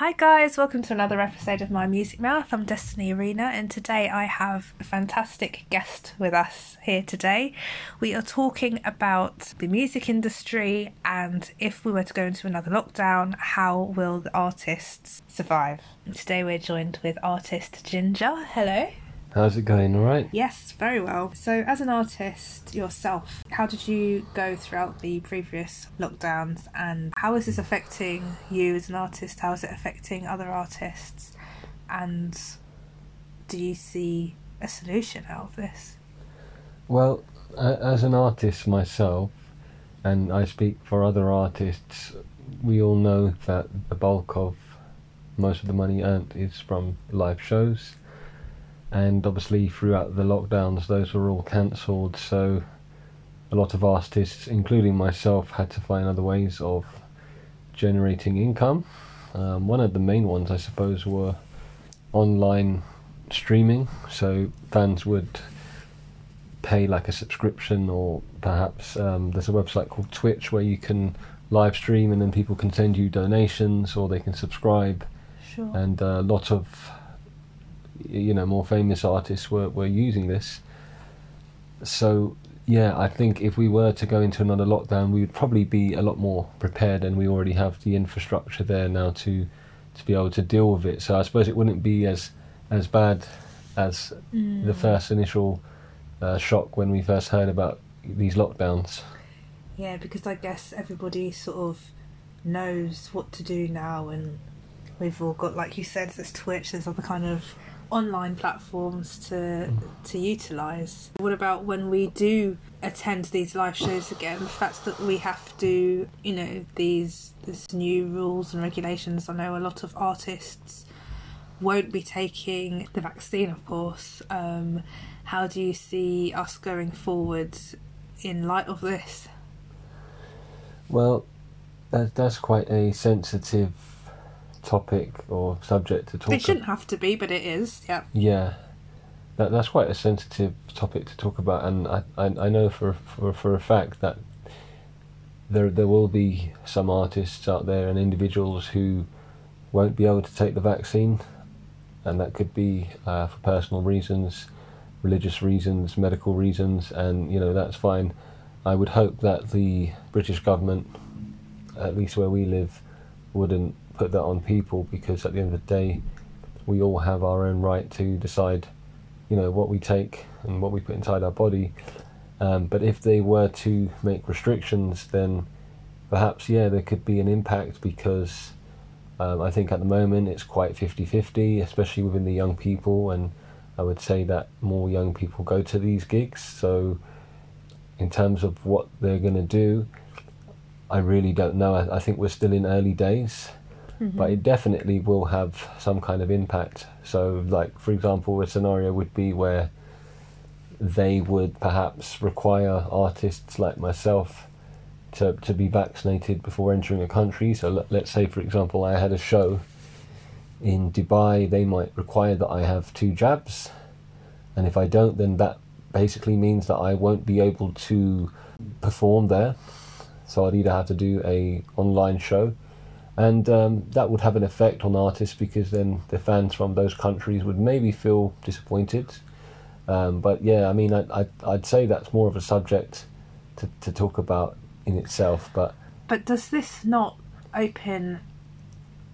Hi guys, welcome to another episode of My Music Mouth. I'm Destiny Arena, and today I have a fantastic guest with us here today. We are talking about the music industry and if we were to go into another lockdown, how will the artists survive? Today we're joined with artist Jinjaa. Hello. How's it going? All right. Yes, very well. So, as an artist yourself, how did you go throughout the previous lockdowns and how is this affecting you as an artist? How is it affecting other artists? And do you see a solution out of this? Well, as an artist myself, and I speak for other artists, we all know that the bulk of most of the money earned is from live shows and obviously throughout the lockdowns those were all cancelled. So a lot of artists including myself had to find other ways of generating income. Um, one of the main ones i suppose were online streaming. So fans would pay like a subscription or perhaps um, there's a website called twitch where you can live stream and then people can send you donations or they can subscribe. Sure. and a lot of you know more famous artists were, were using this. So yeah, I think if we were to go into another lockdown, we would probably be a lot more prepared, and we already have the infrastructure there now to to be able to deal with it. So I suppose it wouldn't be as as bad as mm. the first initial uh, shock when we first heard about these lockdowns. Yeah, because I guess everybody sort of knows what to do now, and we've all got, like you said, there's Twitch, there's other kind of online platforms to mm. to utilize. What about when we do attend these live shows again? The fact that we have to, you know, these this new rules and regulations. I know a lot of artists won't be taking the vaccine, of course. Um, how do you see us going forward in light of this? Well, that, that's quite a sensitive topic or subject to talk. It shouldn't have to be, but it is. Yeah. Yeah, that that's quite a sensitive topic to talk about, and I I, I know for for for a fact that there there will be some artists out there and individuals who won't be able to take the vaccine, and that could be uh, for personal reasons, religious reasons, medical reasons, and you know that's fine. I would hope that the British government, at least where we live, wouldn't put that on people because at the end of the day, we all have our own right to decide, you know, what we take and what we put inside our body. Um, but if they were to make restrictions, then perhaps, yeah, there could be an impact because um, I think at the moment it's quite 50 50, especially within the young people. And I would say that more young people go to these gigs. So, in terms of what they're going to do, I really don't know. I, I think we're still in early days mm-hmm. but it definitely will have some kind of impact. So, like for example, a scenario would be where they would perhaps require artists like myself to to be vaccinated before entering a country. So, let's say, for example, I had a show in Dubai, they might require that I have two jabs, and if I don't, then that basically means that I won't be able to perform there. So I'd either have to do a online show and um, that would have an effect on artists because then the fans from those countries would maybe feel disappointed. Um, but yeah, I mean, I, would say that's more of a subject to, to talk about in itself. But but does this not open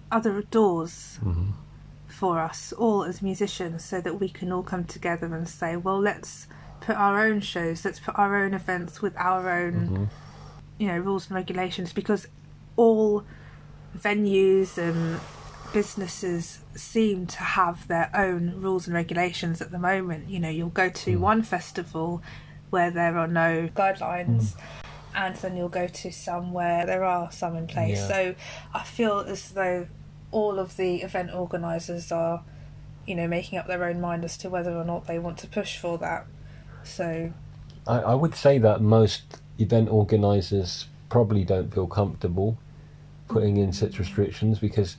other doors mm-hmm. for us all as musicians, so that we can all come together and say, well, let's put our own shows, let's put our own events with our own, mm-hmm. you know, rules and regulations, because all venues and businesses seem to have their own rules and regulations at the moment. You know, you'll go to mm. one festival where there are no guidelines. Mm. And then you'll go to some where there are some in place. Yeah. So I feel as though all of the event organisers are, you know, making up their own mind as to whether or not they want to push for that. So, I, I would say that most event organisers probably don't feel comfortable putting in such restrictions because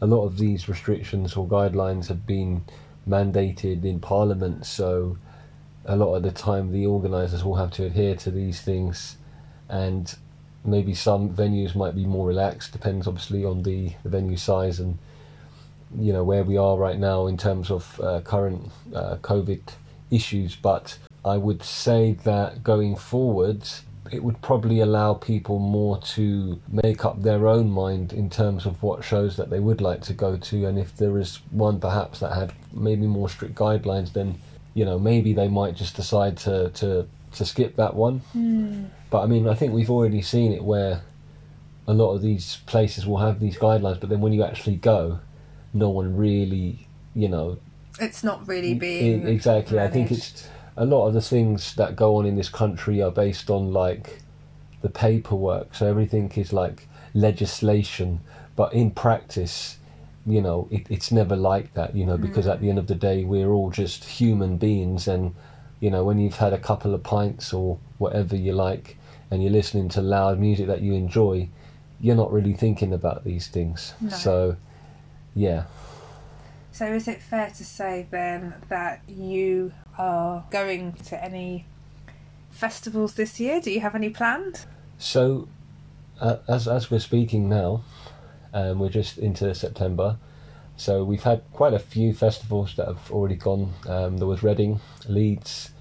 a lot of these restrictions or guidelines have been mandated in Parliament, so a lot of the time the organisers will have to adhere to these things, and maybe some venues might be more relaxed. Depends obviously on the, the venue size and you know where we are right now in terms of uh, current uh, COVID issues, but I would say that going forwards, it would probably allow people more to make up their own mind in terms of what shows that they would like to go to, and if there is one perhaps that had maybe more strict guidelines, then you know maybe they might just decide to to to skip that one. Mm. But I mean, I think we've already seen it where a lot of these places will have these guidelines, but then when you actually go, no one really, you know, It's not really being exactly. I think it's a lot of the things that go on in this country are based on like the paperwork. So everything is like legislation, but in practice, you know, it, it's never like that. You know, mm-hmm. because at the end of the day, we're all just human beings, and you know, when you've had a couple of pints or whatever you like, and you're listening to loud music that you enjoy, you're not really thinking about these things. No. So, yeah. So is it fair to say then that you are going to any festivals this year? Do you have any planned? So, uh, as as we're speaking now, um, we're just into September. So we've had quite a few festivals that have already gone. Um, there was Reading, Leeds.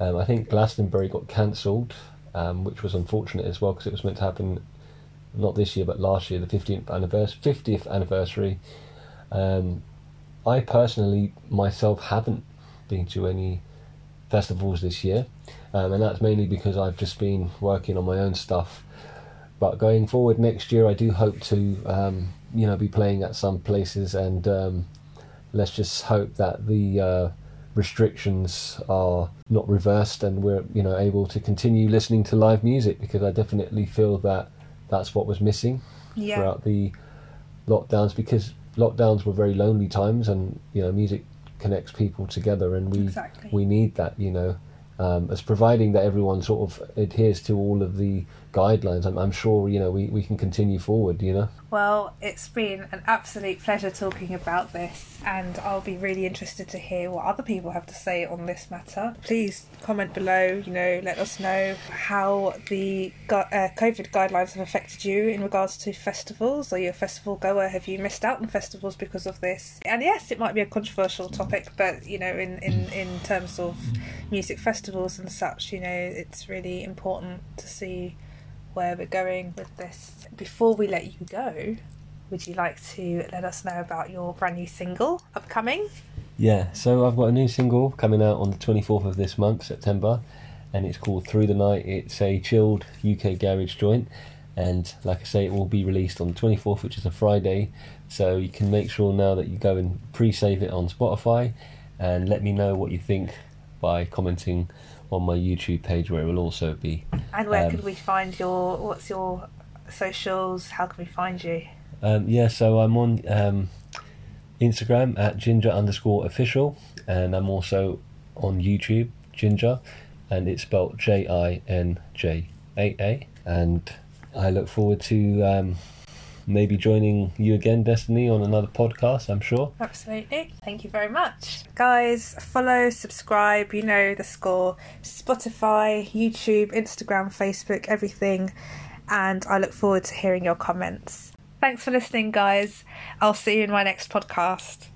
Um, I think Glastonbury got cancelled, um, which was unfortunate as well because it was meant to happen not this year but last year, the 15th anniversary. 50th anniversary. Um, I personally myself haven't been to any festivals this year, um, and that's mainly because I've just been working on my own stuff. But going forward next year, I do hope to, um, you know, be playing at some places, and um, let's just hope that the uh, restrictions are not reversed, and we're, you know, able to continue listening to live music because I definitely feel that that's what was missing Yeah. throughout the lockdowns because lockdowns were very lonely times and you know music connects people together and we Exactly. we need that you know um, as providing that everyone sort of adheres to all of the guidelines I'm, I'm sure you know we, we can continue forward you know Well, it's been an absolute pleasure talking about this, and I'll be really interested to hear what other people have to say on this matter. Please comment below, you know, let us know how the gu- uh, COVID guidelines have affected you in regards to festivals. Are you a festival goer? Have you missed out on festivals because of this? And yes, it might be a controversial topic, but you know, in, in, in terms of music festivals and such, you know, it's really important to see where we're going with this. Before we let you go, would you like to let us know about your brand new single upcoming? yeah so I've got a new single coming out on the 24th of this month September and it's called Through the Night it's a chilled UK garage joint and like I say it will be released on the 24th which is a Friday so you can make sure now that you go and pre-save it on Spotify and let me know what you think by commenting on my YouTube page where it will also be And where Um, could we find your? What's your socials? How can we find you? Um, yeah, so I'm on um, Instagram at jinjaa underscore official, and I'm also on YouTube, Jinjaa, and it's spelled J I N J A A. And I look forward to um, maybe joining you again, Destiny, on another podcast, I'm sure. Absolutely. Thank you very much. Guys, follow, subscribe, you know the score. Spotify, YouTube, Instagram, Facebook, everything. And I look forward to hearing your comments. Thanks for listening, guys. I'll see you in my next podcast.